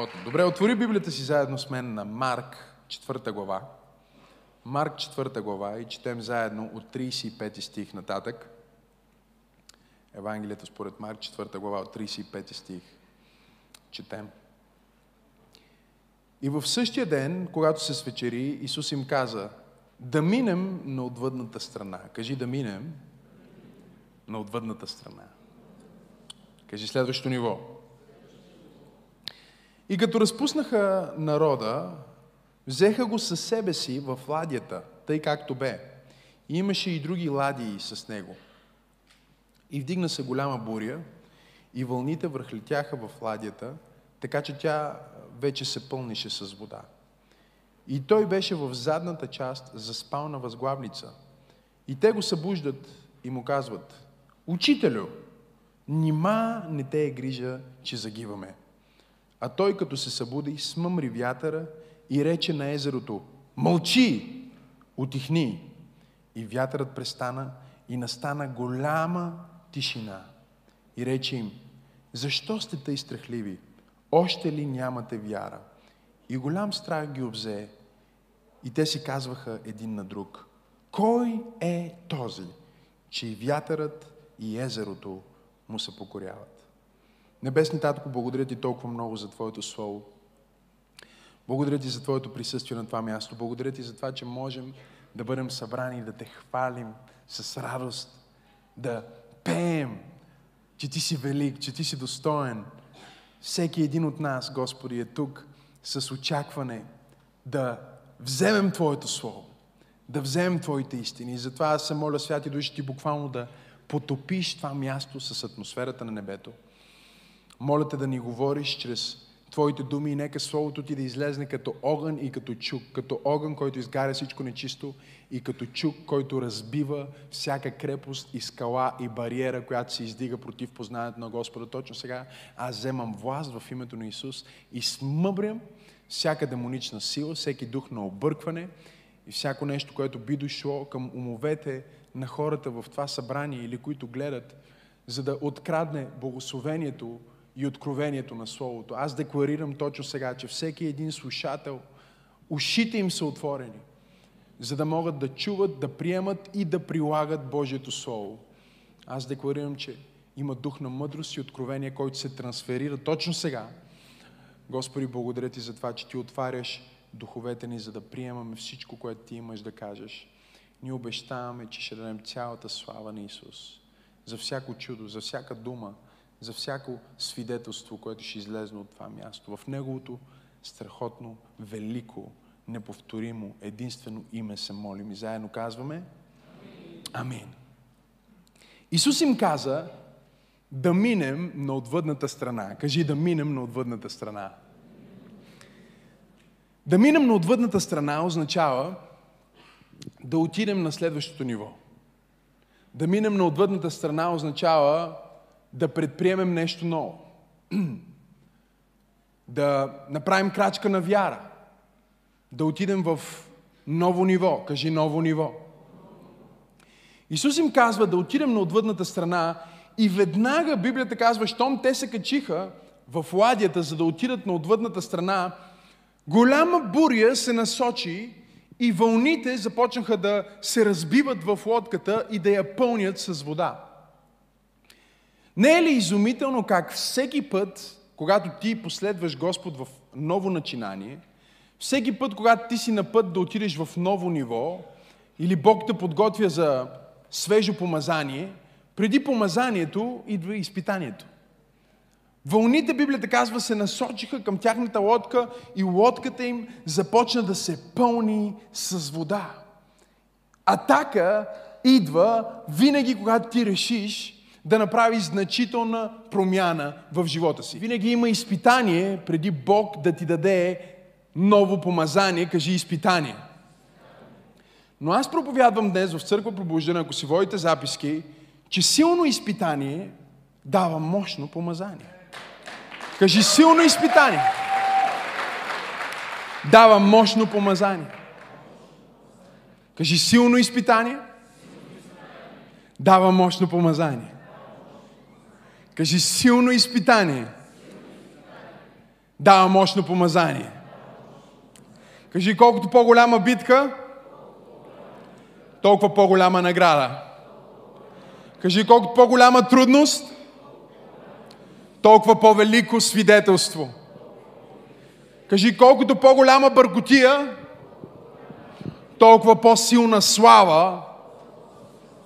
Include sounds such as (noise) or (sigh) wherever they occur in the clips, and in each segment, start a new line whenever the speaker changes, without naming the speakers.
Страхотно. Добре, отвори Библията си заедно с мен на Марк, 4 глава. Марк, 4 глава и четем заедно от 35 стих нататък. Евангелието според Марк, 4 глава от 35 стих. Четем. И в същия ден, когато се свечери, Исус им каза, да минем на отвъдната страна. Кажи да минем на отвъдната страна. Кажи следващото ниво. И като разпуснаха народа, взеха го със себе си в ладията, тъй както бе. И имаше и други ладии с него. И вдигна се голяма буря, и вълните връхлетяха в ладията, така че тя вече се пълнише с вода. И той беше в задната част, заспал на възглавница. И те го събуждат и му казват, Учителю, нима не те е грижа, че загиваме. А той, като се събуди, смъмри вятъра и рече на езерото, мълчи, отихни. И вятърът престана и настана голяма тишина. И рече им, защо сте тъй страхливи? Още ли нямате вяра? И голям страх ги обзе. И те си казваха един на друг, кой е този, че и вятърът и езерото му се покоряват? Небесни Татко, благодаря ти толкова много за Твоето Слово. Благодаря ти за Твоето присъствие на това място. Благодаря ти за това, че можем да бъдем събрани да те хвалим с радост, да пеем, че ти си велик, че ти си достоен. Всеки един от нас, Господи, е тук с очакване да вземем Твоето Слово, да вземем Твоите истини. И затова аз се моля, Святи Души, ти буквално да потопиш това място с атмосферата на небето. Моля те да ни говориш чрез Твоите думи и нека Словото Ти да излезне като огън и като чук, като огън, който изгаря всичко нечисто и като чук, който разбива всяка крепост и скала и бариера, която се издига против познанието на Господа. Точно сега аз вземам власт в името на Исус и смъбрям всяка демонична сила, всеки дух на объркване и всяко нещо, което би дошло към умовете на хората в това събрание или които гледат, за да открадне благословението и откровението на Словото. Аз декларирам точно сега, че всеки един слушател, ушите им са отворени, за да могат да чуват, да приемат и да прилагат Божието Слово. Аз декларирам, че има дух на мъдрост и откровение, който се трансферира точно сега. Господи, благодаря Ти за това, че Ти отваряш духовете ни, за да приемаме всичко, което Ти имаш да кажеш. Ние обещаваме, че ще дадем цялата слава на Исус. За всяко чудо, за всяка дума, за всяко свидетелство, което ще излезне от това място. В Неговото страхотно, велико, неповторимо, единствено име се молим и заедно казваме Амин. Исус им каза да минем на отвъдната страна. Кажи да минем на отвъдната страна. Да минем на отвъдната страна означава да отидем на следващото ниво. Да минем на отвъдната страна означава да предприемем нещо ново. (clears throat) Да направим крачка на вяра. Да отидем в ново ниво. Кажи ново ниво. Исус им казва да отидем на отвъдната страна и веднага Библията казва, щом те се качиха в ладията, за да отидат на отвъдната страна, голяма буря се насочи и вълните започнаха да се разбиват в лодката и да я пълнят с вода. Не е ли изумително как всеки път, когато ти последваш Господ в ново начинание, всеки път, когато ти си на път да отидеш в ново ниво, или Бог те подготвя за свежо помазание, преди помазанието идва изпитанието. Вълните, Библията казва, се насочиха към тяхната лодка и лодката им започна да се пълни с вода. Атака идва винаги, когато ти решиш да направиш значителна промяна в живота си. Винаги има изпитание преди Бог да ти даде ново помазание. Кажи изпитание. Но аз проповядвам днес в църква пробуждане, ако си водите записки, че силно изпитание дава мощно помазание. Кажи силно изпитание. Дава мощно помазание. Кажи силно изпитание. Дава мощно помазание. Кажи силно изпитание. дава мощно помазание. Кажи, колкото по-голяма битка, толкова по-голяма награда. Кажи, колкото по-голяма трудност, толкова по-велико свидетелство. Кажи, колкото по-голяма бъркотия, толкова по-силна слава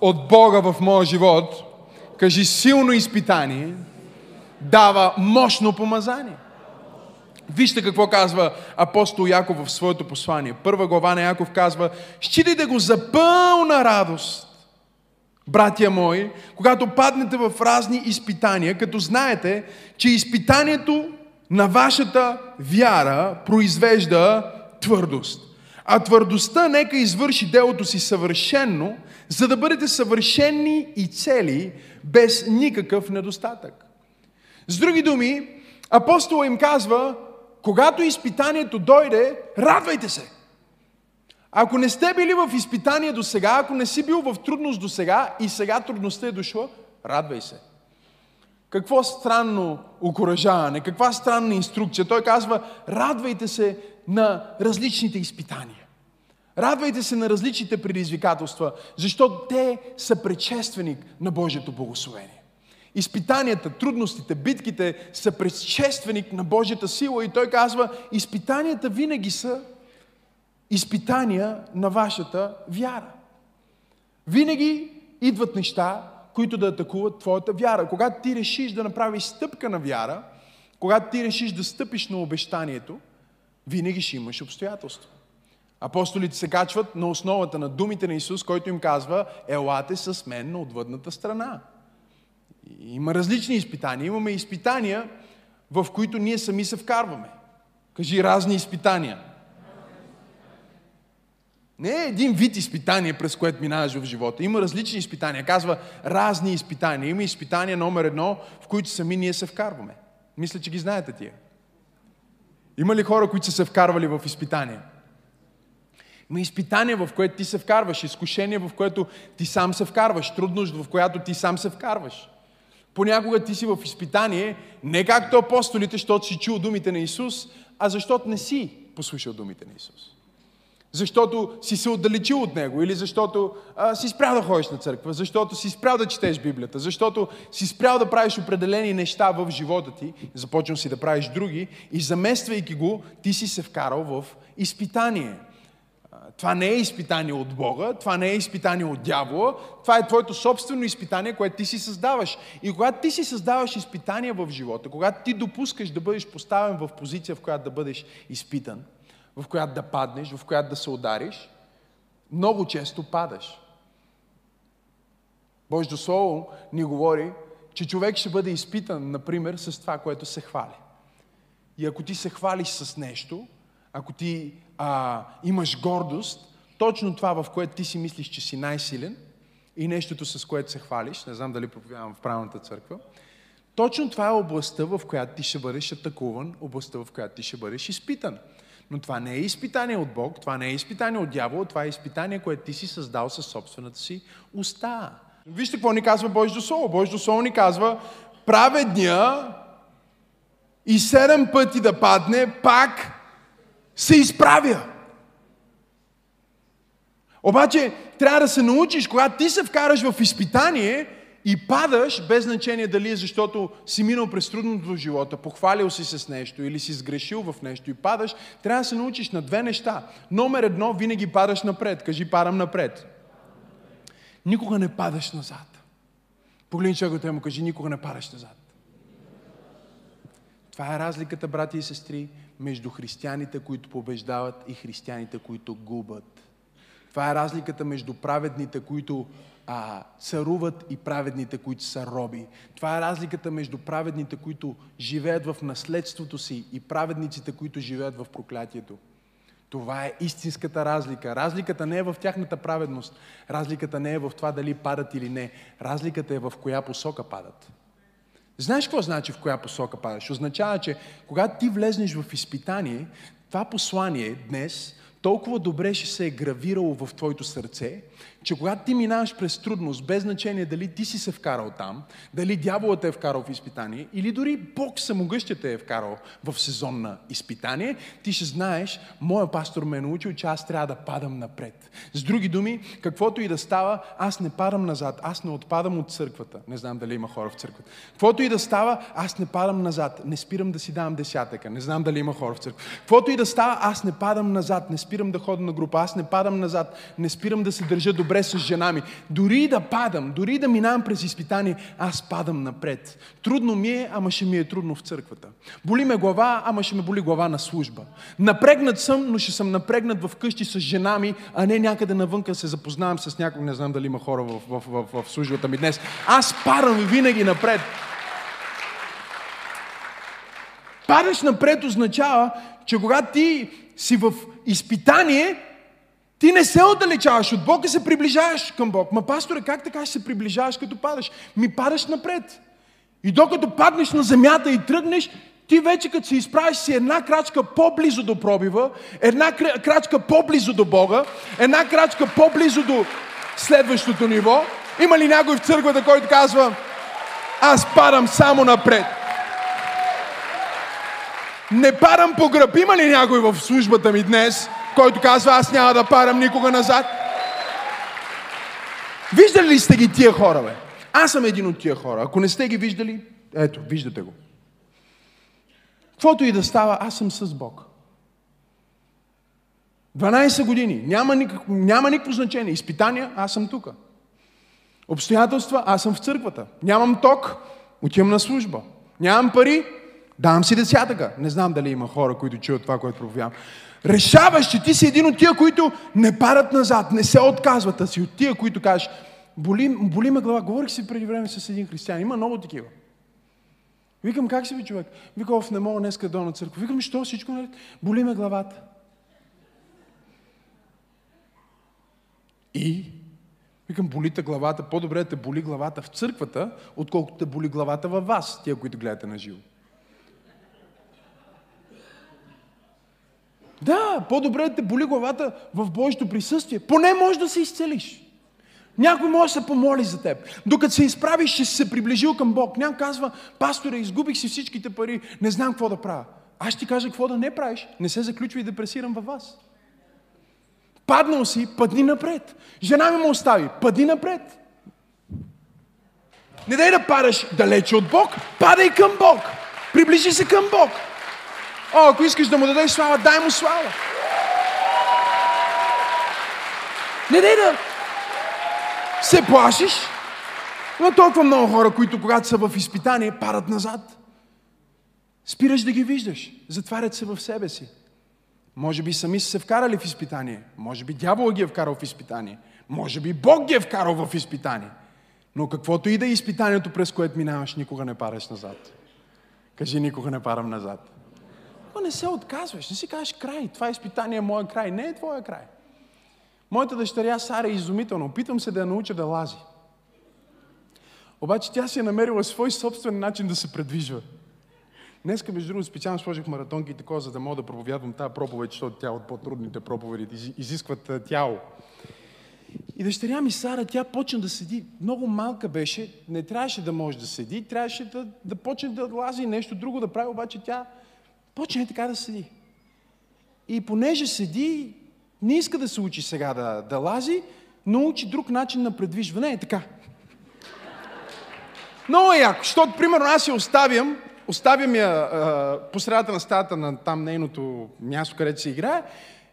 от Бога в моя живот. Кажи, силно изпитание дава мощно помазание. Вижте какво казва апостол Яков в своето послание. Първа глава на Яков казва, считайте го за пълна радост, братя мои, когато паднете в разни изпитания, като знаете, че изпитанието на вашата вяра произвежда твърдост. А твърдостта нека извърши делото си съвършенно, за да бъдете съвършенни и цели, без никакъв недостатък. С други думи, апостола им казва, когато изпитанието дойде, радвайте се. Ако не сте били в изпитание до сега, ако не си бил в трудност до сега и сега трудността е дошла, радвай се. Какво странно окоръжаване, каква странна инструкция. Той казва, радвайте се на различните изпитания. Радвайте се на различните предизвикателства, защото те са предшественик на Божието благословение. Изпитанията, трудностите, битките са предшественик на Божията сила и той казва, изпитанията винаги са изпитания на вашата вяра. Винаги идват неща, които да атакуват твоята вяра. Когато ти решиш да направиш стъпка на вяра, когато ти решиш да стъпиш на обещанието, винаги ще имаш обстоятелства. Апостолите се качват на основата на думите на Исус, който им казва, елате с мен на отвъдната страна. Има различни изпитания. Имаме изпитания, в които ние сами се вкарваме. Кажи разни изпитания. Не е един вид изпитание, през което минаваш в живота. Има различни изпитания. Казва разни изпитания. Има изпитания номер едно, в които сами ние се вкарваме. Мисля, че ги знаете тия. Има ли хора, които са се вкарвали в изпитания? Има изпитание, в което ти се вкарваш, изкушение, в което ти сам се вкарваш, трудност, в която ти сам се вкарваш. Понякога ти си в изпитание, не както апостолите, защото си чул думите на Исус, а защото не си послушал думите на Исус. Защото си се отдалечил от Него или защото а, си спрял да ходиш на църква, защото си спрял да четеш Библията, защото си спрял да правиш определени неща в живота ти, започвам си да правиш други и замествайки го, ти си се вкарал в изпитание. Това не е изпитание от Бога, това не е изпитание от дявола, това е твоето собствено изпитание, което ти си създаваш. И когато ти си създаваш изпитания в живота, когато ти допускаш да бъдеш поставен в позиция, в която да бъдеш изпитан, в която да паднеш, в която да се удариш, много често падаш. Божието Слово ни говори, че човек ще бъде изпитан, например, с това, което се хвали. И ако ти се хвалиш с нещо, ако ти а, имаш гордост, точно това, в което ти си мислиш, че си най-силен и нещото, с което се хвалиш, не знам дали проповядвам в правилната църква, точно това е областта, в която ти ще бъдеш атакуван, областта, в която ти ще бъдеш изпитан. Но това не е изпитание от Бог, това не е изпитание от дявола, това е изпитание, което ти си създал със собствената си уста. Вижте какво ни казва Божието Слово. Божието Слово ни казва, праведния и седем пъти да падне, пак се изправя. Обаче трябва да се научиш, когато ти се вкараш в изпитание и падаш, без значение дали е защото си минал през трудното в живота, похвалил си с нещо или си сгрешил в нещо и падаш, трябва да се научиш на две неща. Номер едно, винаги падаш напред. Кажи, падам напред. Никога не падаш назад. Погледни човекът му кажи, никога не падаш назад. Това е разликата, брати и сестри, между християните, които побеждават и християните, които губят. Това е разликата между праведните, които а, царуват и праведните, които са роби. Това е разликата между праведните, които живеят в наследството си и праведниците, които живеят в проклятието. Това е истинската разлика. Разликата не е в тяхната праведност. Разликата не е в това дали падат или не. Разликата е в коя посока падат. Знаеш какво значи в коя посока падаш? Означава, че когато ти влезнеш в изпитание, това послание днес, толкова добре ще се е гравирало в твоето сърце, че когато ти минаваш през трудност, без значение дали ти си се вкарал там, дали дяволът е вкарал в изпитание, или дори Бог самогъща те е вкарал в сезон на изпитание, ти ще знаеш, моя пастор ме е научил, че аз трябва да падам напред. С други думи, каквото и да става, аз не падам назад, аз не отпадам от църквата. Не знам дали има хора в църквата. Каквото и да става, аз не падам назад, не спирам да си давам десятъка. Не знам дали има хора в църквата. Каквото и да става, аз не падам назад, не спирам да ходя на група, аз не падам назад, не спирам да се държа добре с жена ми. Дори да падам, дори да минавам през изпитание, аз падам напред. Трудно ми е, ама ще ми е трудно в църквата. Боли ме глава, ама ще ме боли глава на служба. Напрегнат съм, но ще съм напрегнат в къщи с жена ми, а не някъде навънка се запознавам с някой. Не знам дали има хора в, в, в, в, в службата ми днес. Аз падам винаги напред. Падаш напред означава, че когато ти си в изпитание, ти не се отдалечаваш от Бог и се приближаваш към Бог. Ма, пасторе, как така ще се приближаваш като падаш? Ми падаш напред. И докато паднеш на земята и тръгнеш, ти вече като се изправиш си една крачка по-близо до пробива, една крачка по-близо до Бога, една крачка по-близо до следващото ниво. Има ли някой в църквата, който казва, аз падам само напред? Не падам по гръб. Има ли някой в службата ми днес, който казва, аз няма да парам никога назад. Виждали ли сте ги тия хора, бе? Аз съм един от тия хора. Ако не сте ги виждали, ето, виждате го. Каквото и да става, аз съм с Бог. 12 години. Няма, никак, няма никакво значение. Изпитания, аз съм тук. Обстоятелства, аз съм в църквата. Нямам ток, отивам на служба. Нямам пари, давам си десятъка. Не знам дали има хора, които чуят това, което проповядвам решаваш, че ти си един от тия, които не парат назад, не се отказват, а си от тия, които кажеш, боли, боли ме глава. Говорих си преди време с един християн. Има много такива. Викам, как си ви човек? Вика, оф, не мога днес да на църква. Викам, що всичко наред? Боли ме главата. И? Викам, болите главата. По-добре да те боли главата в църквата, отколкото те боли главата във вас, тия, които гледате на живо. Да, по-добре да те боли главата в Божието присъствие. Поне можеш да се изцелиш. Някой може да се помоли за теб. Докато се изправиш, ще си се приближил към Бог. Някой казва, пасторе, изгубих си всичките пари, не знам какво да правя. Аз ти кажа какво да не правиш. Не се заключва и депресирам във вас. Паднал си, падни напред. Жена ми му остави, пади напред. Не дай да падаш далече от Бог, падай към Бог. Приближи се към Бог. О, ако искаш да му дадеш слава, дай му слава. Не дай да се плашиш. Има толкова много хора, които когато са в изпитание, падат назад. Спираш да ги виждаш. Затварят се в себе си. Може би сами са се вкарали в изпитание. Може би дявол ги е вкарал в изпитание. Може би Бог ги е вкарал в изпитание. Но каквото и да е изпитанието, през което минаваш, никога не параш назад. Кажи, никога не парам назад. Ма не се отказваш, не си кажеш край. Това изпитание е моя край. Не е твоя край. Моята дъщеря Сара е изумителна. Опитвам се да я науча да лази. Обаче тя си е намерила свой собствен начин да се предвижва. Днеска, между другото, специално сложих маратонки и такова, за да мога да проповядвам тази проповед, защото тя от по-трудните проповеди изискват тяло. И дъщеря ми Сара, тя почна да седи. Много малка беше, не трябваше да може да седи, трябваше да, да почне да лази нещо друго да прави, обаче тя Почне така да седи. И понеже седи, не иска да се учи сега да, да лази, но учи друг начин на предвижване. Е така. Много е яко, защото, примерно, аз я оставям, оставям я а, по средата на стаята на там нейното място, където се играе,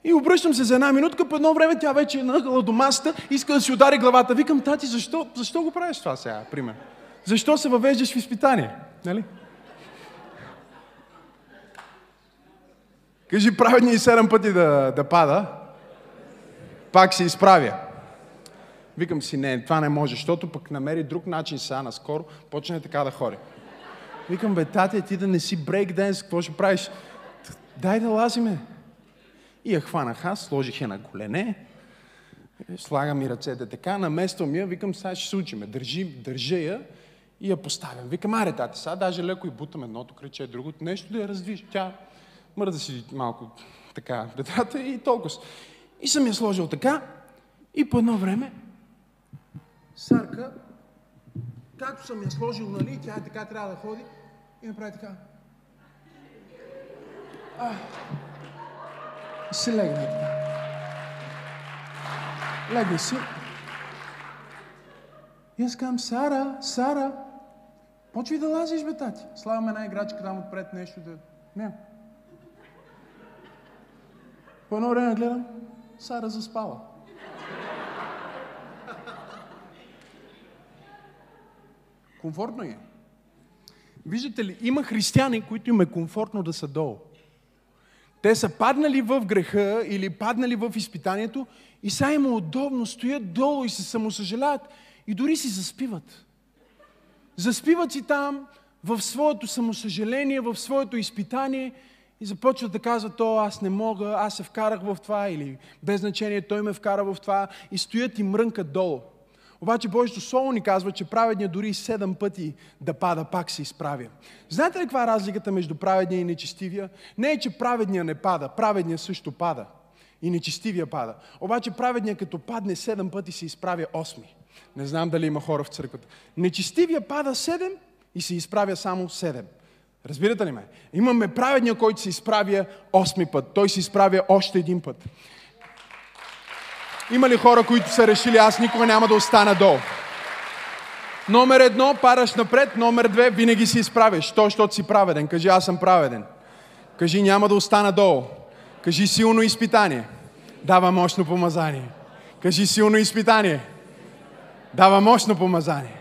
и обръщам се за една минутка, по едно време тя вече е нахала до масата, иска да си удари главата. Викам, тати, защо, защо го правиш това сега, пример? Защо се въвеждаш в изпитание? Нали? Кажи праведния и седем пъти да, да пада, пак се изправя. Викам си, не, това не може, защото пък намери друг начин сега наскоро, почне така да хори. Викам, бе, тати, ти да не си брейкденс, какво ще правиш? Дай да лазиме. И я хванах аз, сложих я на колене, слагам и ръцете така, намествам я, викам, сега ще се учиме. Държи, държа я и я поставям. Викам, аре, тати, сега даже леко и бутам едното кръче, другото, нещо да я раздвижа. Тя мърда си малко така бедрата и толкова. И съм я сложил така и по едно време Сарка, както съм я сложил, нали, тя е така трябва да ходи и направи така. А, и се легна така. Легна си. И аз казвам, Сара, Сара, почвай да лазиш, бе, тати. Слагам една играчка там отпред нещо да... Не. По едно време гледам, Сара заспала. Комфортно е. Виждате ли, има християни, които им е комфортно да са долу. Те са паднали в греха или паднали в изпитанието и сега им е удобно, стоят долу и се самосъжаляват и дори си заспиват. Заспиват си там в своето самосъжаление, в своето изпитание и започват да казват, то аз не мога, аз се вкарах в това или без значение той ме вкара в това и стоят и мрънкат долу. Обаче Божието Слово ни казва, че праведният дори седем пъти да пада, пак се изправя. Знаете ли каква е разликата между праведния и нечестивия? Не е, че праведния не пада, праведния също пада. И нечестивия пада. Обаче праведния като падне седем пъти се изправя осми. Не знам дали има хора в църквата. Нечестивия пада седем и се изправя само седем. Разбирате ли ме? Имаме праведния, който се изправя осми път. Той се изправя още един път. Има ли хора, които са решили, аз никога няма да остана долу? Номер едно, параш напред. Номер две, винаги си изправиш. То, защото си праведен. Кажи, аз съм праведен. Кажи, няма да остана долу. Кажи, силно изпитание. Дава мощно помазание. Кажи, силно изпитание. Дава мощно помазание.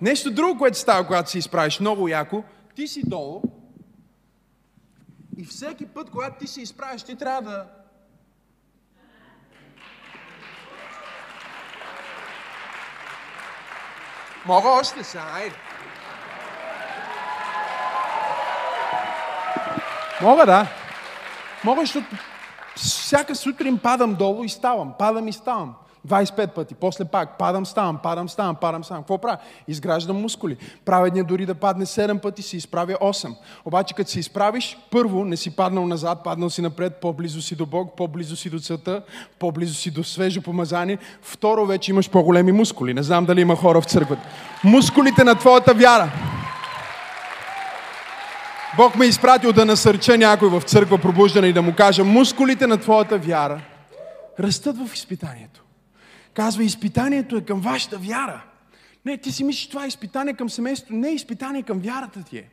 Нещо друго, което става, когато си изправиш много яко, ти си долу и всеки път, когато ти се изправиш, ти трябва да Мога още сега, айде. Мога, да. Мога, защото всяка сутрин падам долу и ставам. Падам и ставам. 25 пъти, после пак падам, ставам, падам, ставам, падам, ставам. Какво правя? Изграждам мускули. Праведния дори да падне 7 пъти, се изправя 8. Обаче като се изправиш, първо не си паднал назад, паднал си напред, по-близо си до Бог, по-близо си до целта, по-близо си до свежо помазание. Второ, вече имаш по-големи мускули. Не знам дали има хора в църквата. Мускулите на твоята вяра. Бог ме е изпратил да насърча някой в църква пробуждане и да му кажа, мускулите на твоята вяра растат в изпитанието. Казва, изпитанието е към вашата вяра. Не, ти си мислиш, това е изпитание към семейството. Не, изпитание към вярата ти е.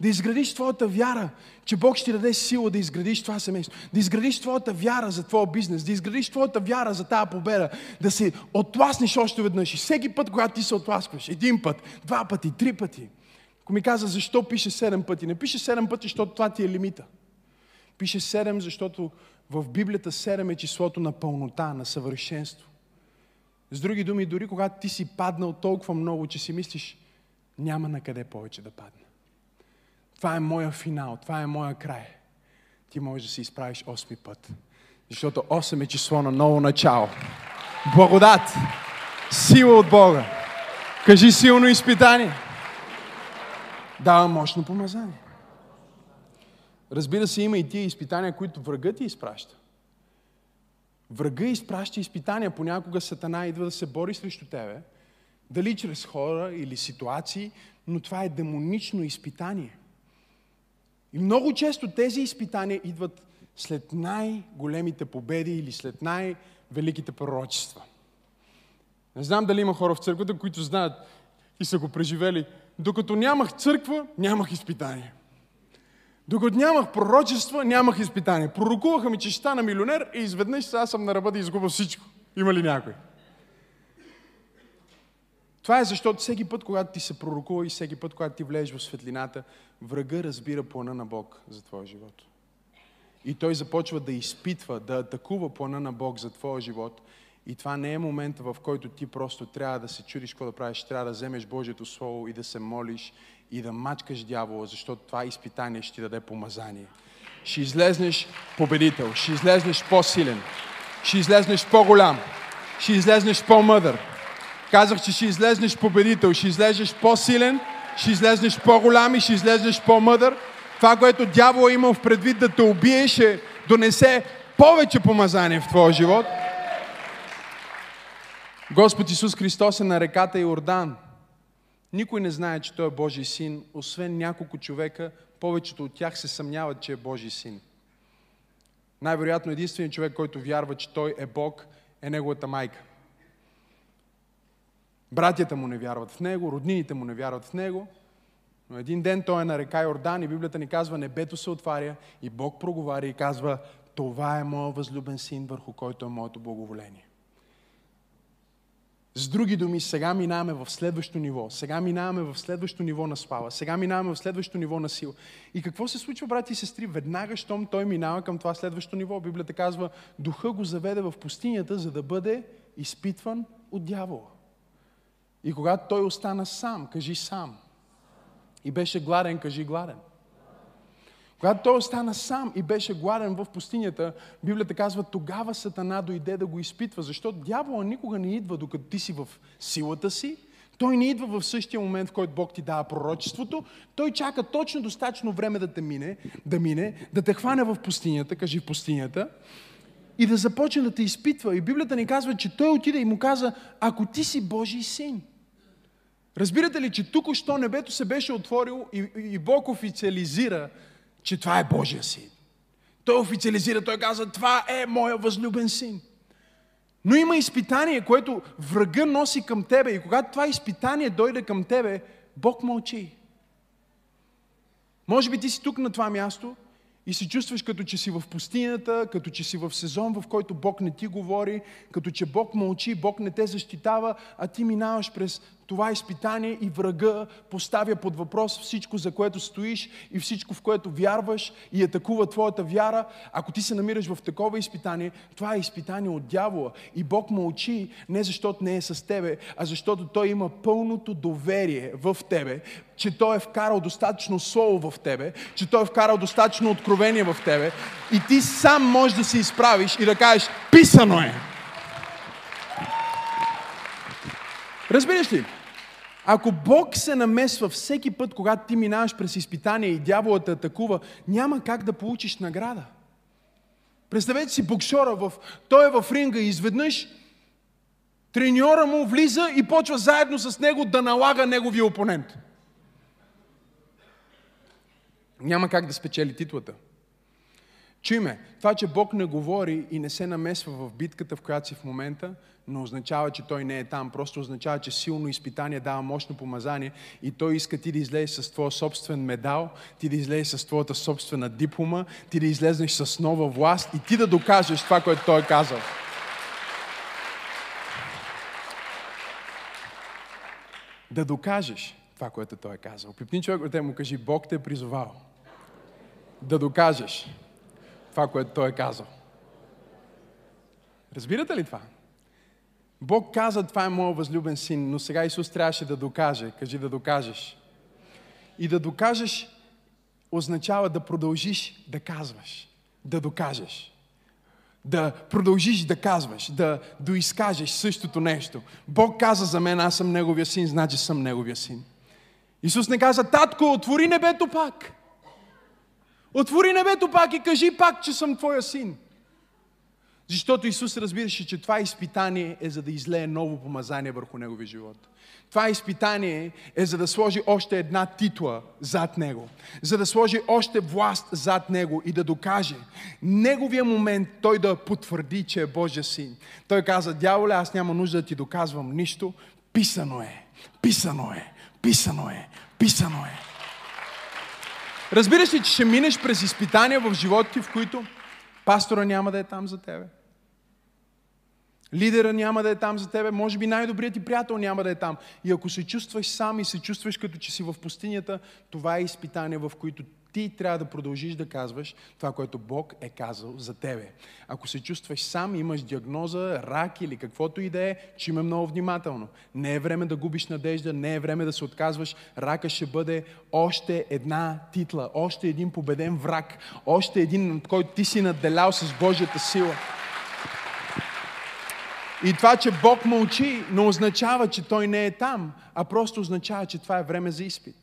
Да изградиш твоята вяра, че Бог ще ти даде сила да изградиш това семейство. Да изградиш твоята вяра за твоя бизнес. Да изградиш твоята вяра за тази победа. Да се отласнеш още веднъж. И всеки път, когато ти се отласкваш, един път, два пъти, три пъти. Ако ми каза, защо пише седем пъти? Не пише седем пъти, защото това ти е лимита. Пише седем, защото в Библията седем е числото на пълнота, на съвършенство. С други думи, дори когато ти си паднал толкова много, че си мислиш, няма на къде повече да падна. Това е моя финал, това е моя край. Ти можеш да се изправиш осми път. Защото 8 е число на ново начало. Благодат. Сила от Бога. Кажи силно изпитание. Дава мощно помазание. Разбира се, има и тия изпитания, които врагът ти изпраща. Врага изпраща изпитания. Понякога Сатана идва да се бори срещу тебе. Дали чрез хора или ситуации, но това е демонично изпитание. И много често тези изпитания идват след най-големите победи или след най-великите пророчества. Не знам дали има хора в църквата, които знаят и са го преживели. Докато нямах църква, нямах изпитания. Докато нямах пророчество, нямах изпитание. Пророкуваха ми, че ще стана милионер и изведнъж сега съм на ръба да изгубя всичко. Има ли някой? Това е защото всеки път, когато ти се пророкува и всеки път, когато ти влезеш в светлината, врага разбира плана на Бог за твоя живот. И той започва да изпитва, да атакува плана на Бог за твоя живот. И това не е момента, в който ти просто трябва да се чудиш какво да правиш, трябва да вземеш Божието Слово и да се молиш и да мачкаш дявола, защото това изпитание ще ти даде помазание. Ще излезнеш победител, ще излезнеш по-силен, ще излезнеш по-голям, ще излезнеш по-мъдър. Казах, че ще излезнеш победител, ще излезнеш по-силен, ще излезнеш по-голям и ще излезнеш по-мъдър. Това, което дявол е имал в предвид да те убие, ще донесе повече помазание в твоя живот. Господ Исус Христос е на реката Йордан. Никой не знае, че Той е Божий син, освен няколко човека, повечето от тях се съмняват, че е Божий син. Най-вероятно единственият човек, който вярва, че Той е Бог, е Неговата майка. Братята му не вярват в Него, роднините му не вярват в Него, но един ден той е на река Йордан и Библията ни казва, небето се отваря и Бог проговаря и казва, това е моят възлюбен син, върху който е моето благоволение. С други думи, сега минаваме в следващо ниво. Сега минаваме в следващо ниво на слава. Сега минаваме в следващо ниво на сила. И какво се случва, брати и сестри? Веднага, щом той минава към това следващо ниво, Библията казва, духа го заведе в пустинята, за да бъде изпитван от дявола. И когато той остана сам, кажи сам, и беше гладен, кажи гладен. Когато той остана сам и беше гладен в пустинята, Библията казва, тогава Сатана дойде да го изпитва, защото дявола никога не идва докато ти си в силата си, той не идва в същия момент, в който Бог ти дава пророчеството. Той чака точно достатъчно време да те мине, да мине, да те хване в пустинята, кажи в пустинята, и да започне да те изпитва. И Библията ни казва, че той отиде и му каза, ако ти си Божий син. Разбирате ли, че тук що небето се беше отворило и, и Бог официализира че това е Божия син. Той официализира, той каза, това е моя възлюбен син. Но има изпитание, което врага носи към тебе и когато това изпитание дойде към тебе, Бог мълчи. Може би ти си тук на това място и се чувстваш като че си в пустинята, като че си в сезон, в който Бог не ти говори, като че Бог мълчи, Бог не те защитава, а ти минаваш през това изпитание и врага поставя под въпрос всичко, за което стоиш и всичко, в което вярваш и атакува твоята вяра. Ако ти се намираш в такова изпитание, това е изпитание от дявола. И Бог мълчи не защото не е с тебе, а защото Той има пълното доверие в тебе, че Той е вкарал достатъчно слово в тебе, че Той е вкарал достатъчно откровение в тебе и ти сам можеш да се изправиш и да кажеш, писано е! Разбираш ли? Ако Бог се намесва всеки път, когато ти минаваш през изпитание и дяволът те атакува, няма как да получиш награда. Представете си боксера, в... той е в ринга и изведнъж треньора му влиза и почва заедно с него да налага неговия опонент. Няма как да спечели титлата. Чуй ме, това, че Бог не говори и не се намесва в битката, в която си в момента, не означава, че Той не е там. Просто означава, че силно изпитание дава мощно помазание и Той иска ти да излезеш с твоя собствен медал, ти да излезеш с твоята собствена диплома, ти да излезнеш с нова власт и ти да докажеш това, което Той е казал. Да докажеш това, което Той е казал. Пипни човек от му кажи, Бог те е призовал да докажеш това, което Той е казал. Разбирате ли това? Бог каза, това е моят възлюбен син, но сега Исус трябваше да докаже. Кажи да докажеш. И да докажеш означава да продължиш да казваш. Да докажеш. Да продължиш да казваш, да доизкажеш същото нещо. Бог каза за мен, аз съм Неговия син, значи съм Неговия син. Исус не каза, татко, отвори небето пак. Отвори небето пак и кажи пак, че съм твоя син. Защото Исус разбираше, че това изпитание е за да излее ново помазание върху неговия живот. Това изпитание е за да сложи още една титла зад него, за да сложи още власт зад него и да докаже неговия момент той да потвърди, че е Божия син. Той каза, дяволе, аз няма нужда да ти доказвам нищо, писано е, писано е, писано е, писано е. Разбираш ли, че ще минеш през изпитания в живота ти, в които пастора няма да е там за тебе. Лидера няма да е там за тебе, може би най-добрият ти приятел няма да е там. И ако се чувстваш сам и се чувстваш като че си в пустинята, това е изпитание, в които ти трябва да продължиш да казваш това, което Бог е казал за тебе. Ако се чувстваш сам, имаш диагноза, рак или каквото и да е, че има много внимателно. Не е време да губиш надежда, не е време да се отказваш. Рака ще бъде още една титла, още един победен враг, още един, над който ти си надделял с Божията сила. И това, че Бог мълчи, не означава, че Той не е там, а просто означава, че това е време за изпит.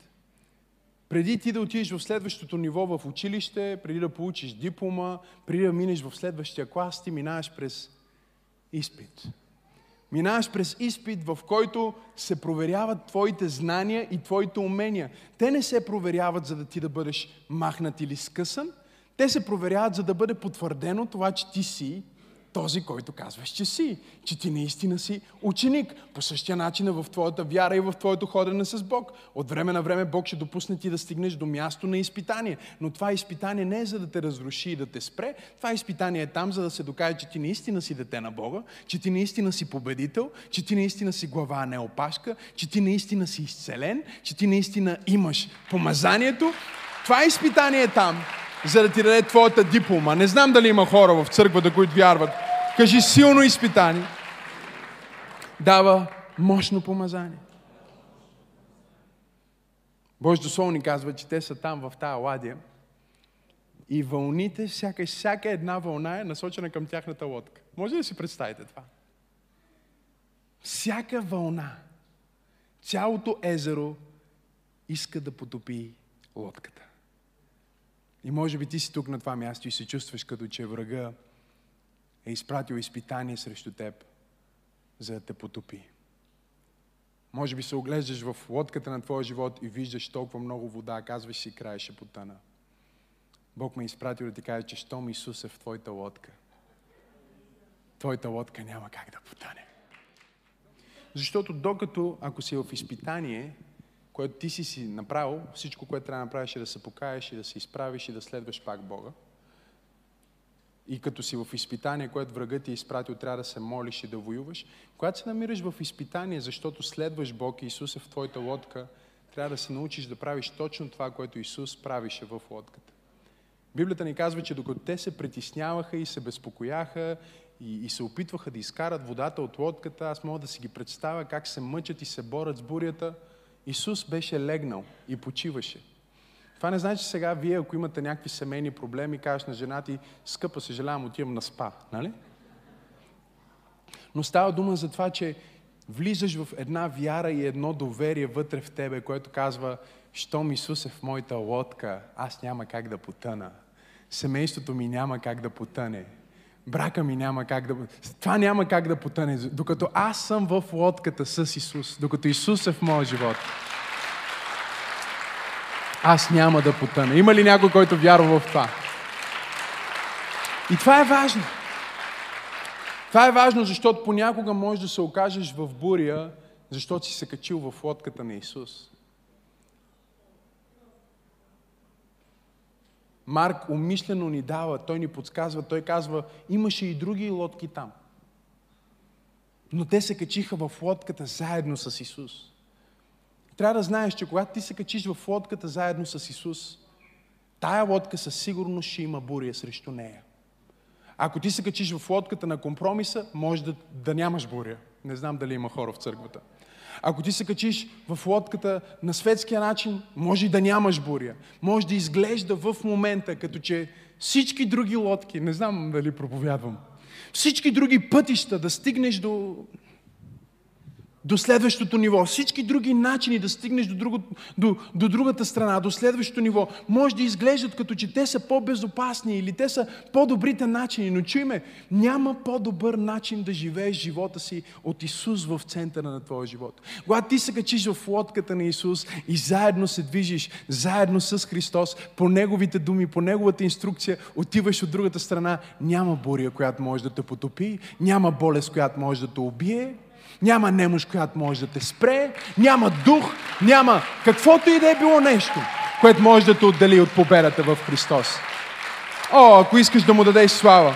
Преди ти да отидеш в следващото ниво в училище, преди да получиш диплома, преди да минеш в следващия клас, ти минаваш през изпит. Минаваш през изпит, в който се проверяват твоите знания и твоите умения. Те не се проверяват, за да ти да бъдеш махнат или скъсан. Те се проверяват, за да бъде потвърдено това, че ти си този, който казваш, че си, че ти наистина си ученик. По същия начин е в твоята вяра и в твоето ходене с Бог. От време на време Бог ще допусне ти да стигнеш до място на изпитание. Но това изпитание не е за да те разруши и да те спре. Това изпитание е там, за да се докаже, че ти наистина си дете на Бога, че ти наистина си победител, че ти наистина си глава, а не опашка, че ти наистина си изцелен, че ти наистина имаш помазанието. Това изпитание е там, за да ти даде твоята диплома. Не знам дали има хора в църквата, които вярват. Кажи силно изпитание. Дава мощно помазание. Божието Слово ни казва, че те са там в тази ладия и вълните, всяка, всяка една вълна е насочена към тяхната лодка. Може ли да си представите това? Всяка вълна, цялото езеро иска да потопи лодката. И може би ти си тук на това място и се чувстваш като че врага е изпратил изпитание срещу теб, за да те потопи. Може би се оглеждаш в лодката на твоя живот и виждаш толкова много вода, казваш си, край ще потъна. Бог ме е изпратил да ти каже, че щом Исус е в твоята лодка, твоята лодка няма как да потъне. Защото докато, ако си в изпитание, което ти си си направил, всичко, което трябва да направиш е да се покаеш и да се изправиш и да следваш пак Бога. И като си в изпитание, което врагът ти е изпратил, трябва да се молиш и да воюваш. Когато се намираш в изпитание, защото следваш Бог и Исус е в твоята лодка, трябва да се научиш да правиш точно това, което Исус правише в лодката. Библията ни казва, че докато те се притесняваха и се безпокояха и, и се опитваха да изкарат водата от лодката, аз мога да си ги представя как се мъчат и се борят с бурята – Исус беше легнал и почиваше. Това не значи, че сега вие, ако имате някакви семейни проблеми, кажеш на жена ти, скъпа, съжалявам, отивам на спа, нали? Но става дума за това, че влизаш в една вяра и едно доверие вътре в тебе, което казва, щом Исус е в моята лодка, аз няма как да потъна. Семейството ми няма как да потъне брака ми няма как да... Това няма как да потъне. Докато аз съм в лодката с Исус, докато Исус е в моя живот, аз няма да потъна. Има ли някой, който вярва в това? И това е важно. Това е важно, защото понякога можеш да се окажеш в буря, защото си се качил в лодката на Исус. Марк умишлено ни дава, той ни подсказва, той казва, имаше и други лодки там. Но те се качиха в лодката заедно с Исус. Трябва да знаеш, че когато ти се качиш в лодката заедно с Исус, тая лодка със сигурност ще има буря срещу нея. Ако ти се качиш в лодката на компромиса, може да, да нямаш буря. Не знам дали има хора в църквата. Ако ти се качиш в лодката на светския начин, може и да нямаш буря. Може да изглежда в момента, като че всички други лодки, не знам дали проповядвам, всички други пътища да стигнеш до до следващото ниво. Всички други начини да стигнеш до, друго, до, до другата страна, до следващото ниво, може да изглеждат като че те са по-безопасни или те са по-добрите начини, но чуй ме, няма по-добър начин да живееш живота си от Исус в центъра на твоя живот. Когато ти се качиш в лодката на Исус и заедно се движиш, заедно с Христос, по Неговите думи, по Неговата инструкция, отиваш от другата страна, няма буря, която може да те потопи, няма болест, която може да те убие, няма немощ, която може да те спре, няма дух, няма каквото и да е било нещо, което може да те отдели от победата в Христос. О, ако искаш да му дадеш слава,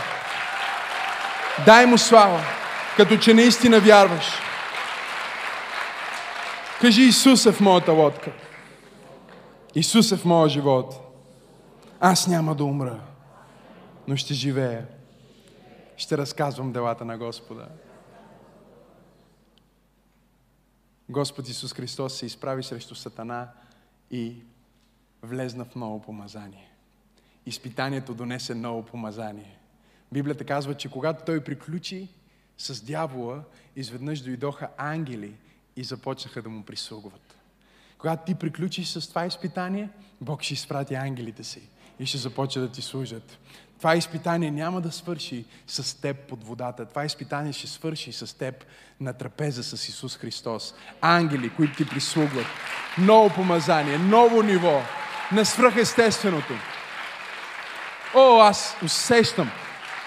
дай му слава, като че наистина вярваш. Кажи Исус е в моята лодка. Исус е в моя живот. Аз няма да умра, но ще живея. Ще разказвам делата на Господа. Господ Исус Христос се изправи срещу Сатана и влезна в ново помазание. Изпитанието донесе ново помазание. Библията казва, че когато той приключи с дявола, изведнъж дойдоха ангели и започнаха да му прислугват. Когато ти приключиш с това изпитание, Бог ще изпрати ангелите си и ще започне да ти служат. Това изпитание няма да свърши с теб под водата. Това изпитание ще свърши с теб на трапеза с Исус Христос. Ангели, които ти прислугват. Ново помазание, ново ниво на свръхестественото. О, аз усещам.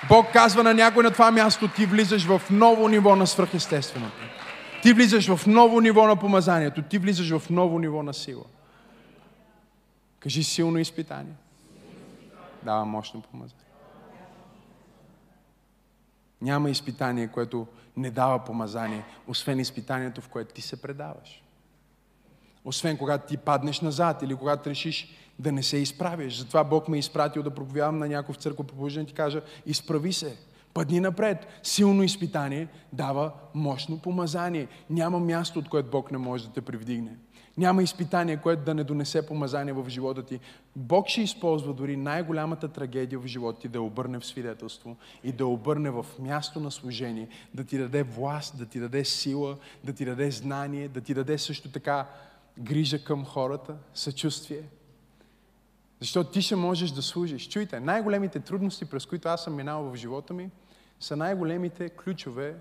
Бог казва на някой на това място, ти влизаш в ново ниво на свръхестественото. Ти влизаш в ново ниво на помазанието. Ти влизаш в ново ниво на сила. Кажи силно изпитание. Дава мощно помазание. Няма изпитание, което не дава помазание, освен изпитанието, в което ти се предаваш. Освен когато ти паднеш назад или когато решиш да не се изправиш. Затова Бог ме е изпратил да проповядвам на някой в църква по да ти кажа, изправи се, Пъдни напред. Силно изпитание дава мощно помазание. Няма място, от което Бог не може да те привдигне. Няма изпитание, което да не донесе помазание в живота ти. Бог ще използва дори най-голямата трагедия в живота ти да обърне в свидетелство и да обърне в място на служение, да ти даде власт, да ти даде сила, да ти даде знание, да ти даде също така грижа към хората, съчувствие. Защото ти ще можеш да служиш. Чуйте, най-големите трудности, през които аз съм минал в живота ми, са най-големите ключове,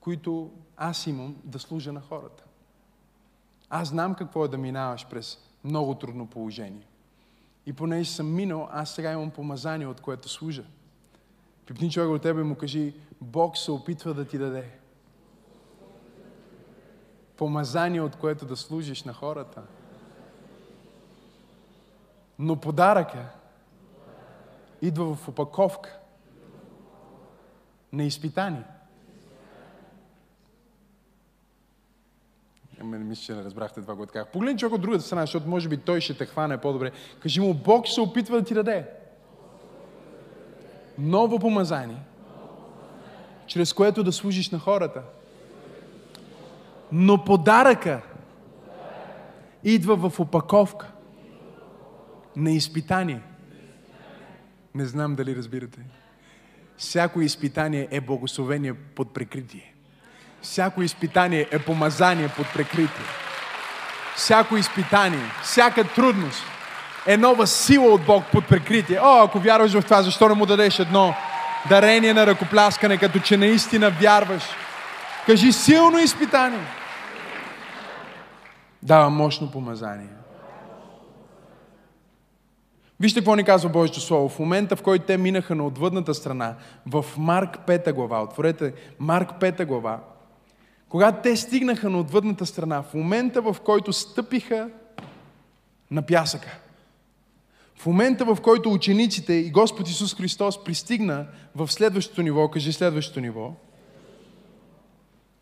които аз имам да служа на хората. Аз знам какво е да минаваш през много трудно положение. И понеже съм минал, аз сега имам помазание, от което служа. Пипни човек от тебе и му кажи, Бог се опитва да ти даде. Помазание, от което да служиш на хората. Но подаръка идва в опаковка на изпитание. Ами не мисля, че не разбрахте това, което казах. Погледни човек от другата страна, защото може би той ще те хване по-добре. Кажи му, Бог се опитва да ти даде. Ново помазание, чрез което да служиш на хората. Но подаръка идва в опаковка на изпитание. Не знам дали разбирате. Всяко изпитание е благословение под прикритие. Всяко изпитание е помазание под прикритие. Всяко изпитание, всяка трудност е нова сила от Бог под прикритие. О, ако вярваш в това, защо не му дадеш едно дарение на ръкопляскане, като че наистина вярваш? Кажи силно изпитание. Дава мощно помазание. Вижте какво ни казва Божието Слово. В момента, в който те минаха на отвъдната страна, в Марк 5 глава, отворете Марк 5 глава, когато те стигнаха на отвъдната страна, в момента, в който стъпиха на пясъка, в момента, в който учениците и Господ Исус Христос пристигна в следващото ниво, кажи следващото ниво,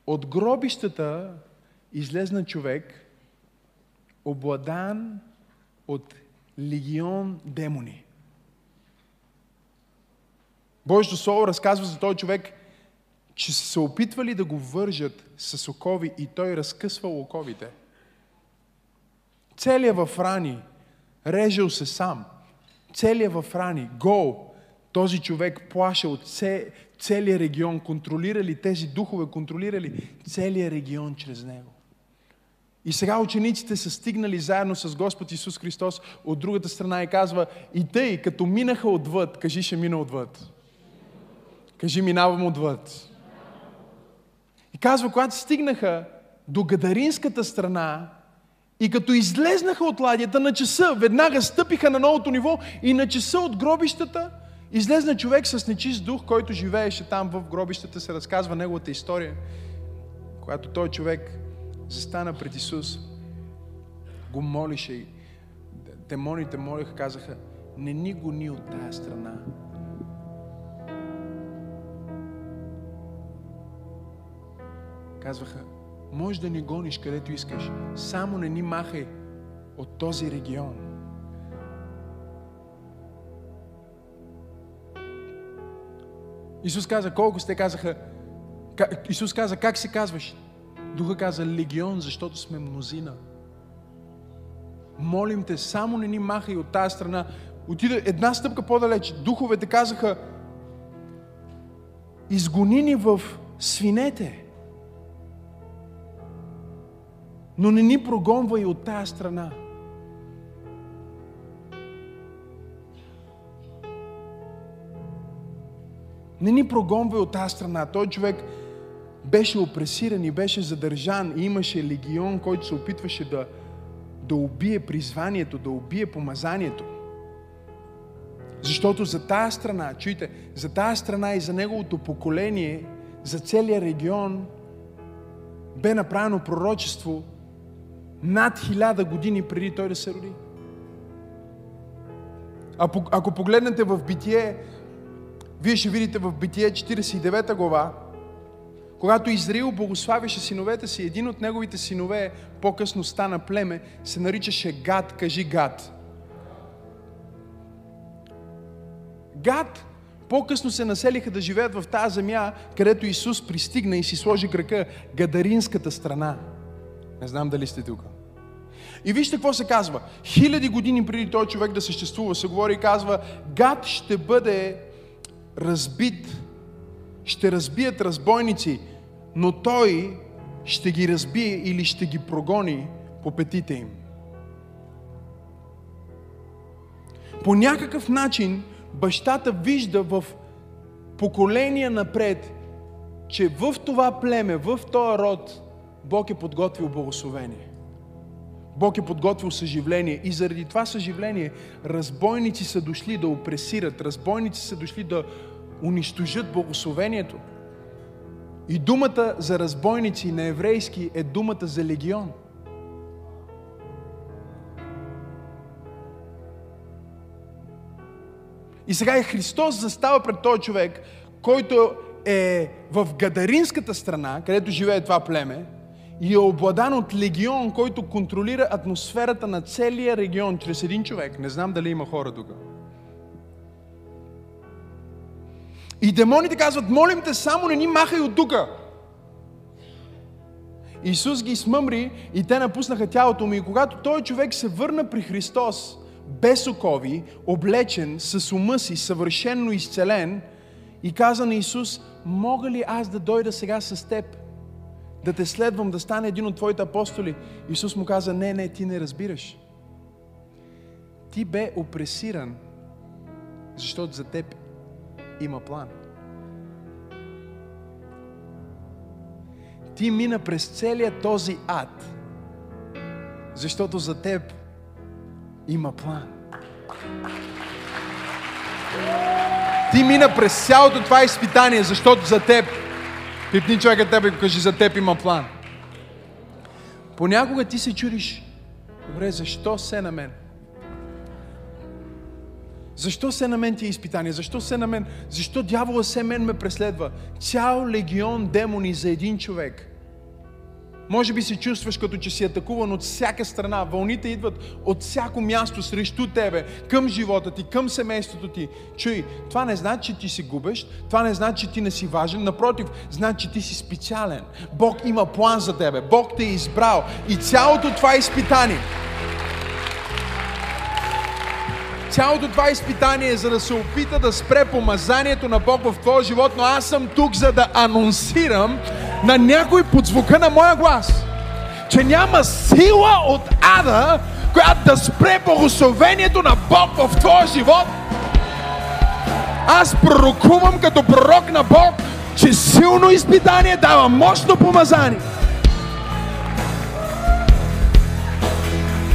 от гробищата излезна човек, обладан от легион демони. Божието Слово разказва за този човек, че са се опитвали да го вържат с окови и той разкъсва оковите. Целият в рани, режел се сам. Целият в рани, гол. Този човек плаша от целият регион, контролирали тези духове, контролирали целият регион чрез него. И сега учениците са стигнали заедно с Господ Исус Христос от другата страна и казва, и тъй, като минаха отвъд, кажи ще мина отвъд. Кажи минавам отвъд. Казва, когато стигнаха до Гадаринската страна и като излезнаха от ладията на часа, веднага стъпиха на новото ниво и на часа от гробищата излезна човек с нечист дух, който живееше там в гробищата, се разказва неговата история, когато той човек застана пред Исус, го молише и демоните молиха, казаха, не ни гони от тая страна. Казваха, може да ни гониш където искаш, само не ни махай от този регион. Исус каза, колко сте казаха, Исус каза, как се казваш? Духа каза легион, защото сме мнозина. Молим те, само не ни махай от тази страна. Отида една стъпка по-далеч. Духовете казаха, изгони ни в свинете. Но не ни прогонва и от тая страна. Не ни прогонва и от тази страна. Той човек беше опресиран и беше задържан и имаше легион, който се опитваше да, да убие призванието, да убие помазанието. Защото за тая страна, чуйте, за тая страна и за неговото поколение, за целия регион, бе направено пророчество над хиляда години преди той да се роди. Ако погледнете в Битие, вие ще видите в Битие 49 глава, когато Израил благославяше синовете си, един от неговите синове по-късно стана племе, се наричаше Гад, кажи Гад. Гад по-късно се населиха да живеят в тази земя, където Исус пристигна и си сложи крака Гадаринската страна. Не знам дали сте тук. И вижте какво се казва. Хиляди години преди този човек да съществува, се говори и казва, Гад ще бъде разбит, ще разбият разбойници, но той ще ги разбие или ще ги прогони по петите им. По някакъв начин бащата вижда в поколения напред, че в това племе, в този род, Бог е подготвил благословение. Бог е подготвил съживление и заради това съживление разбойници са дошли да опресират, разбойници са дошли да унищожат благословението. И думата за разбойници на еврейски е думата за легион. И сега и Христос застава пред този човек, който е в Гадаринската страна, където живее това племе, и е обладан от легион, който контролира атмосферата на целия регион чрез един човек. Не знам дали има хора тук. И демоните казват, молим те, само не ни махай от тук. Исус ги смъмри и те напуснаха тялото му. И когато той човек се върна при Христос, без окови, облечен, с ума си, съвършенно изцелен, и каза на Исус, мога ли аз да дойда сега с теб? Да те следвам, да стане един от твоите апостоли? Исус му каза, не, не, ти не разбираш. Ти бе опресиран, защото за теб има план. Ти мина през целия този ад, защото за теб има план. Ти мина през цялото това изпитание, защото за теб, пипни човека тебе и кажи, за теб има план. Понякога ти се чудиш, добре, защо се на мен? Защо се на мен ти е изпитание? Защо се на мен? Защо дявола се мен ме преследва? Цял легион демони за един човек. Може би се чувстваш като че си атакуван от всяка страна. Вълните идват от всяко място срещу тебе, към живота ти, към семейството ти. Чуй, това не значи, че ти си губещ, това не значи, че ти не си важен. Напротив, значи, че ти си специален. Бог има план за тебе. Бог те е избрал. И цялото това изпитание, цялото това изпитание е за да се опита да спре помазанието на Бог в твоя живот, но аз съм тук за да анонсирам на някой под звука на моя глас, че няма сила от ада, която да спре благословението на Бог в твоя живот. Аз пророкувам като пророк на Бог, че силно изпитание дава мощно помазание.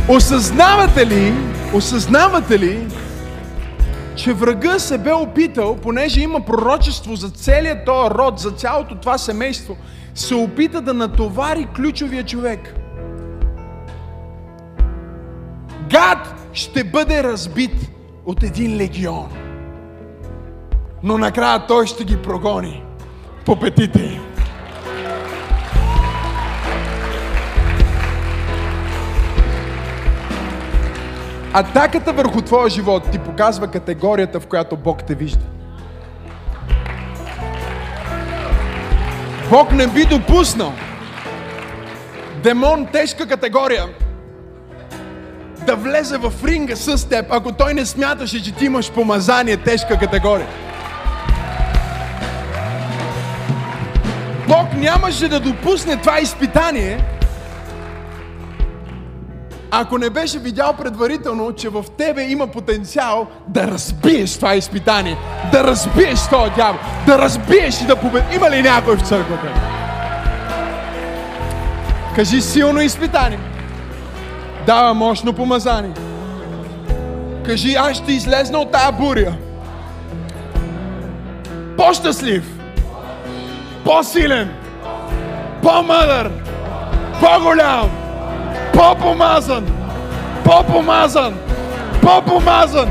Осъзнавате ли, осъзнавате ли, че врага се бе опитал, понеже има пророчество за целият този род, за цялото това семейство, се опита да натовари ключовия човек. Гад ще бъде разбит от един легион. Но накрая той ще ги прогони по петите им. Атаката върху твоя живот ти показва категорията, в която Бог те вижда. Бог не би допуснал демон тежка категория да влезе в ринга с теб, ако той не смяташе, че ти имаш помазание тежка категория. Бог нямаше да допусне това изпитание, ако не беше видял предварително, че в тебе има потенциал да разбиеш това изпитание, да разбиеш този дявол, да разбиеш и да победиш. Има ли някой в църквата? Кажи силно изпитание. Дава мощно помазание. Кажи, аз ще излезна от тая буря. По-щастлив. По-силен. По-мъдър. По-голям. По-помазан. По-помазан. По-помазан.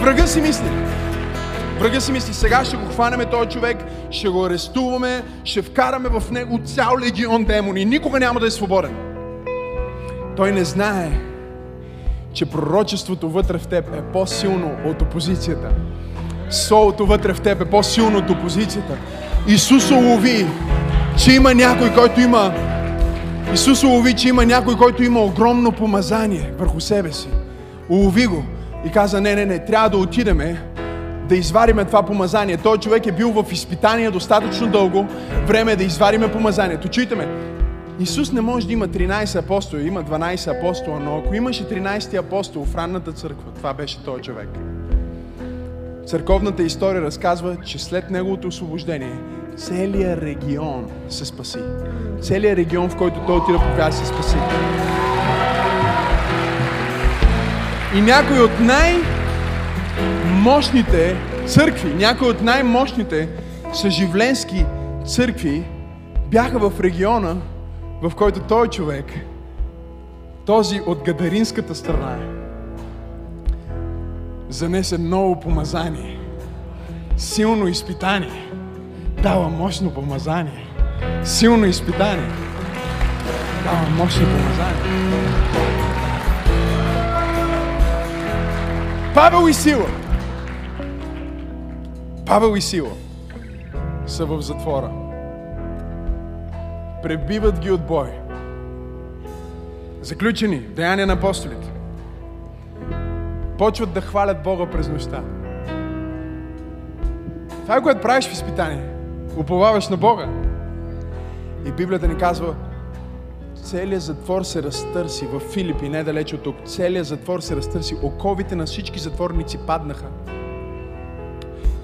Врага си мисли. Врага си мисли, сега ще го хванеме този човек, ще го арестуваме, ще вкараме в него цял легион демони. Никога няма да е свободен. Той не знае, че пророчеството вътре в теб е по-силно от опозицията. Солото вътре в теб е по-силно от опозицията. Исус улови, че има някой, който има Исус улови, че има някой, който има огромно помазание върху себе си. Улови го и каза, не, не, не, трябва да отидеме да извариме това помазание. Той човек е бил в изпитание достатъчно дълго. Време е да извариме помазанието. Чуйте Исус не може да има 13 апостоли, има 12 апостола, но ако имаше 13 апостол в ранната църква, това беше този човек. Църковната история разказва, че след неговото освобождение целият регион се спаси. Целият регион, в който той отида по се спаси. И някой от най-мощните църкви, някои от най-мощните съживленски църкви бяха в региона, в който той човек, този от гадаринската страна, занесе много помазание, силно изпитание, дава мощно помазание, силно изпитание, дава мощно помазание. Павел и Сила. Павел и Сила са в затвора пребиват ги от бой. Заключени, деяния на апостолите. Почват да хвалят Бога през нощта. Това е което правиш в изпитание. Уповаваш на Бога. И Библията ни казва, целият затвор се разтърси в Филипи, недалеч от тук. Целият затвор се разтърси. Оковите на всички затворници паднаха.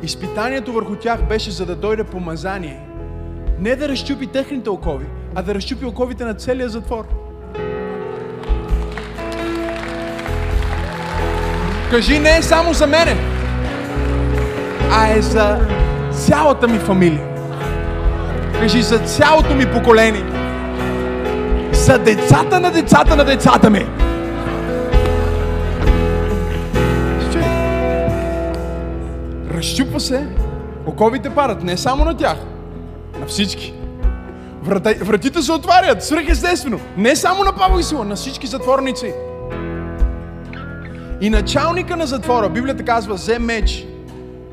Изпитанието върху тях беше за да дойде помазание – не да разчупи техните окови, а да разчупи оковите на целия затвор. Кажи, не е само за мене, а е за цялата ми фамилия. Кажи, за цялото ми поколение. За децата на децата на децата ми. Разчупва се, оковите падат, не само на тях, на всички. Врата, вратите се отварят, свръхестествено. Не само на Павел и Сила, на всички затворници. И началника на затвора, Библията казва, взе меч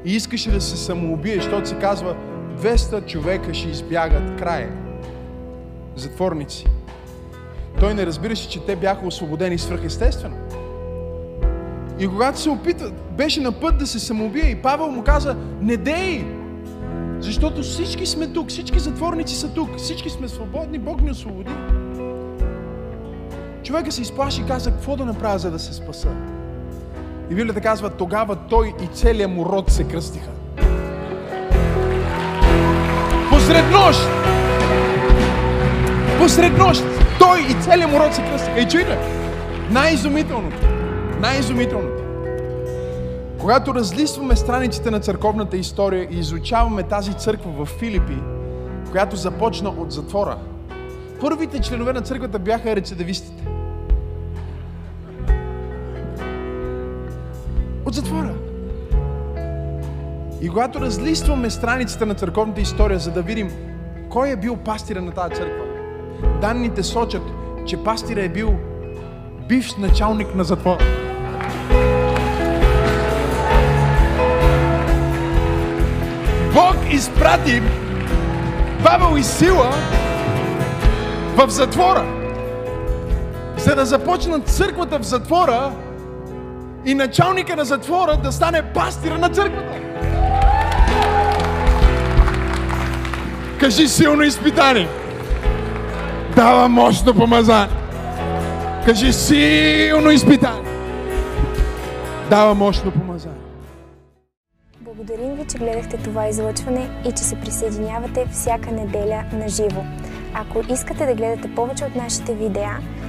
и искаше да се самоубие, защото се казва, 200 човека ще избягат края. Затворници. Той не разбираше, че те бяха освободени свръхестествено. И когато се опита, беше на път да се самоубие и Павел му каза, не дей, защото всички сме тук, всички затворници са тук, всички сме свободни, Бог ни освободи. Човека се изплаши и каза, какво да направя, за да се спаса? И Библията казва, тогава той и целият му род се кръстиха. Посред нощ! Посред нощ! Той и целият му род се кръстиха. И чуйте, най-изумителното, най-изумителното, когато разлистваме страниците на църковната история и изучаваме тази църква в Филипи, която започна от затвора, първите членове на църквата бяха рецидивистите. От затвора. И когато разлистваме страниците на църковната история, за да видим кой е бил пастира на тази църква, данните сочат, че пастира е бил бивш началник на затвора. Бог изпрати Павел и Сила в затвора, за да започнат църквата в затвора и началника на затвора да стане пастира на църквата. Кажи силно изпитание. Дава мощно помазание. Кажи силно изпитание. Дава мощно помазание.
Благодарим ви, че гледахте това излъчване и че се присъединявате всяка неделя на живо. Ако искате да гледате повече от нашите видеа,